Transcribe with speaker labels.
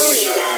Speaker 1: Sweet.